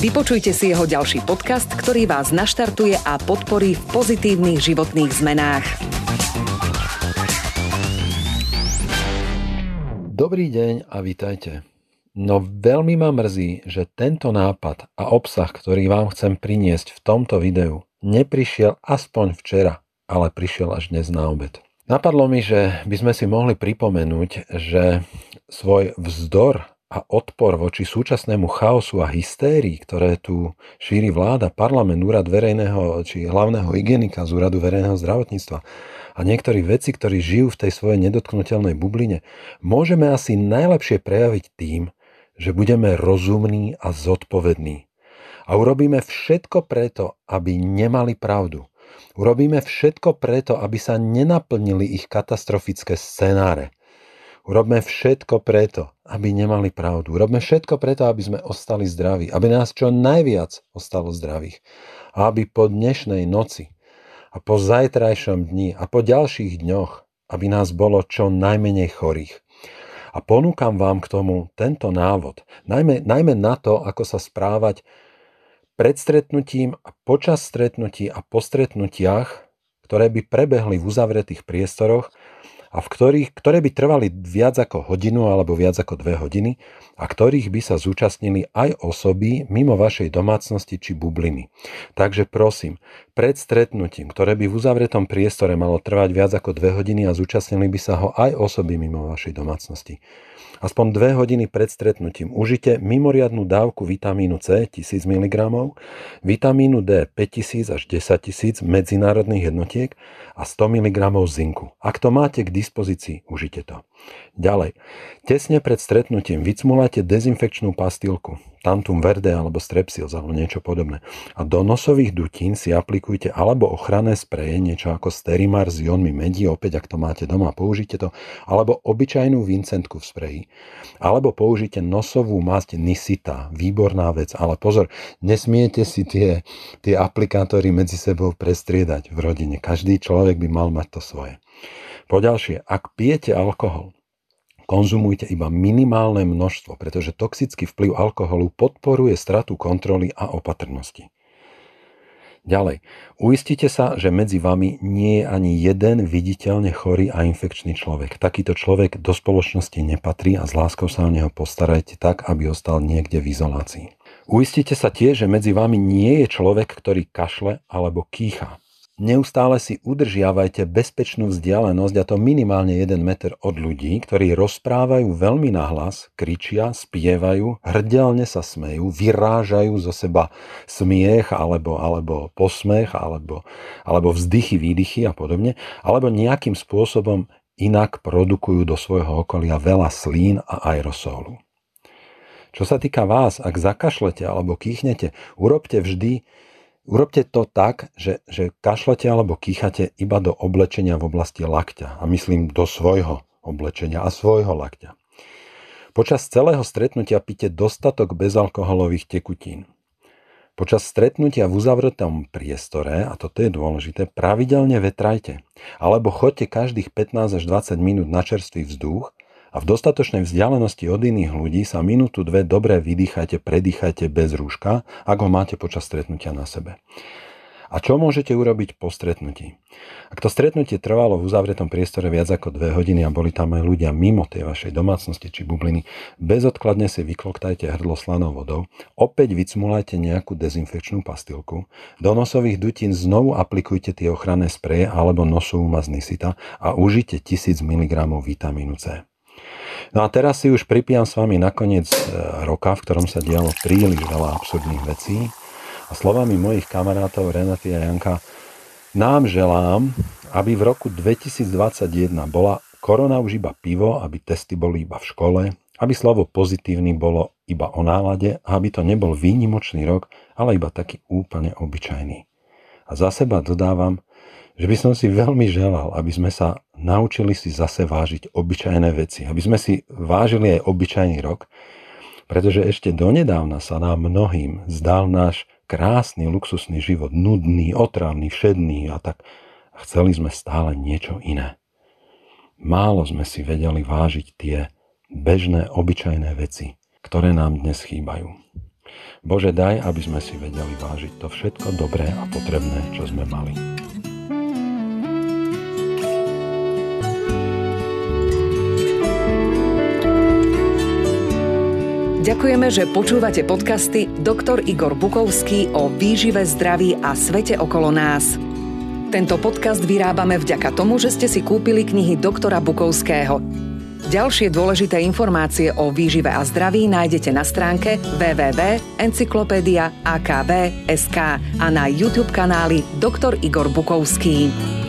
Vypočujte si jeho ďalší podcast, ktorý vás naštartuje a podporí v pozitívnych životných zmenách. Dobrý deň a vítajte. No veľmi ma mrzí, že tento nápad a obsah, ktorý vám chcem priniesť v tomto videu, neprišiel aspoň včera ale prišiel až dnes na obed. Napadlo mi, že by sme si mohli pripomenúť, že svoj vzdor a odpor voči súčasnému chaosu a hystérii, ktoré tu šíri vláda, parlament, úrad verejného či hlavného hygienika z úradu verejného zdravotníctva a niektorí veci, ktorí žijú v tej svojej nedotknutelnej bubline, môžeme asi najlepšie prejaviť tým, že budeme rozumní a zodpovední. A urobíme všetko preto, aby nemali pravdu. Urobíme všetko preto, aby sa nenaplnili ich katastrofické scenáre. Urobme všetko preto, aby nemali pravdu. Urobme všetko preto, aby sme ostali zdraví. Aby nás čo najviac ostalo zdravých. A aby po dnešnej noci a po zajtrajšom dni a po ďalších dňoch, aby nás bolo čo najmenej chorých. A ponúkam vám k tomu tento návod, najmä, najmä na to, ako sa správať pred stretnutím a počas stretnutí a po stretnutiach, ktoré by prebehli v uzavretých priestoroch a v ktorých, ktoré by trvali viac ako hodinu alebo viac ako dve hodiny a ktorých by sa zúčastnili aj osoby mimo vašej domácnosti či bubliny. Takže prosím, pred stretnutím, ktoré by v uzavretom priestore malo trvať viac ako dve hodiny a zúčastnili by sa ho aj osoby mimo vašej domácnosti aspoň 2 hodiny pred stretnutím užite mimoriadnú dávku vitamínu C 1000 mg, vitamínu D 5000 až 10 000 medzinárodných jednotiek a 100 mg zinku. Ak to máte k dispozícii, užite to. Ďalej, tesne pred stretnutím vycmulajte dezinfekčnú pastilku, Tantum verde alebo strepsils alebo niečo podobné. A do nosových dutín si aplikujte alebo ochranné spreje, niečo ako Sterimar s jónmi medí, opäť ak to máte doma, použite to, alebo obyčajnú Vincentku v spreji. Alebo použite nosovú masť Nisita, výborná vec, ale pozor, nesmiete si tie, tie aplikátory medzi sebou prestriedať v rodine. Každý človek by mal mať to svoje. Poďalšie, ak pijete alkohol, konzumujte iba minimálne množstvo, pretože toxický vplyv alkoholu podporuje stratu kontroly a opatrnosti. Ďalej, uistite sa, že medzi vami nie je ani jeden viditeľne chorý a infekčný človek. Takýto človek do spoločnosti nepatrí a s láskou sa o neho postarajte tak, aby ostal niekde v izolácii. Uistite sa tiež, že medzi vami nie je človek, ktorý kašle alebo kýcha. Neustále si udržiavajte bezpečnú vzdialenosť a to minimálne 1 meter od ľudí, ktorí rozprávajú veľmi nahlas, kričia, spievajú, hrdelne sa smejú, vyrážajú zo seba smiech alebo, alebo posmech alebo, alebo vzdychy, výdychy a podobne, alebo nejakým spôsobom inak produkujú do svojho okolia veľa slín a aerosólu. Čo sa týka vás, ak zakašlete alebo kýchnete, urobte vždy Urobte to tak, že, že kašlete alebo kýchate iba do oblečenia v oblasti lakťa. A myslím do svojho oblečenia a svojho lakťa. Počas celého stretnutia pite dostatok bezalkoholových tekutín. Počas stretnutia v uzavretom priestore, a toto je dôležité, pravidelne vetrajte. Alebo chodte každých 15 až 20 minút na čerstvý vzduch a v dostatočnej vzdialenosti od iných ľudí sa minútu dve dobre vydýchajte, predýchajte bez rúška, ak ho máte počas stretnutia na sebe. A čo môžete urobiť po stretnutí? Ak to stretnutie trvalo v uzavretom priestore viac ako dve hodiny a boli tam aj ľudia mimo tej vašej domácnosti či bubliny, bezodkladne si vykloktajte hrdlo slanou vodou, opäť vycmulajte nejakú dezinfekčnú pastilku, do nosových dutín znovu aplikujte tie ochranné spreje alebo nosovú maznisita a užite 1000 mg vitamínu C. No a teraz si už pripijam s vami nakoniec e, roka, v ktorom sa dialo príliš veľa absurdných vecí. A slovami mojich kamarátov Renaty a Janka, nám želám, aby v roku 2021 bola korona už iba pivo, aby testy boli iba v škole, aby slovo pozitívny bolo iba o nálade a aby to nebol výnimočný rok, ale iba taký úplne obyčajný. A za seba dodávam, že by som si veľmi želal, aby sme sa naučili si zase vážiť obyčajné veci. Aby sme si vážili aj obyčajný rok, pretože ešte donedávna sa nám mnohým zdal náš krásny, luxusný život nudný, otravný, všedný a tak chceli sme stále niečo iné. Málo sme si vedeli vážiť tie bežné, obyčajné veci, ktoré nám dnes chýbajú. Bože, daj, aby sme si vedeli vážiť to všetko dobré a potrebné, čo sme mali. Ďakujeme, že počúvate podcasty Dr. Igor Bukovský o výžive, zdraví a svete okolo nás. Tento podcast vyrábame vďaka tomu, že ste si kúpili knihy doktora Bukovského. Ďalšie dôležité informácie o výžive a zdraví nájdete na stránke www.encyklopédia.akb.sk a na YouTube kanáli Dr. Igor Bukovský.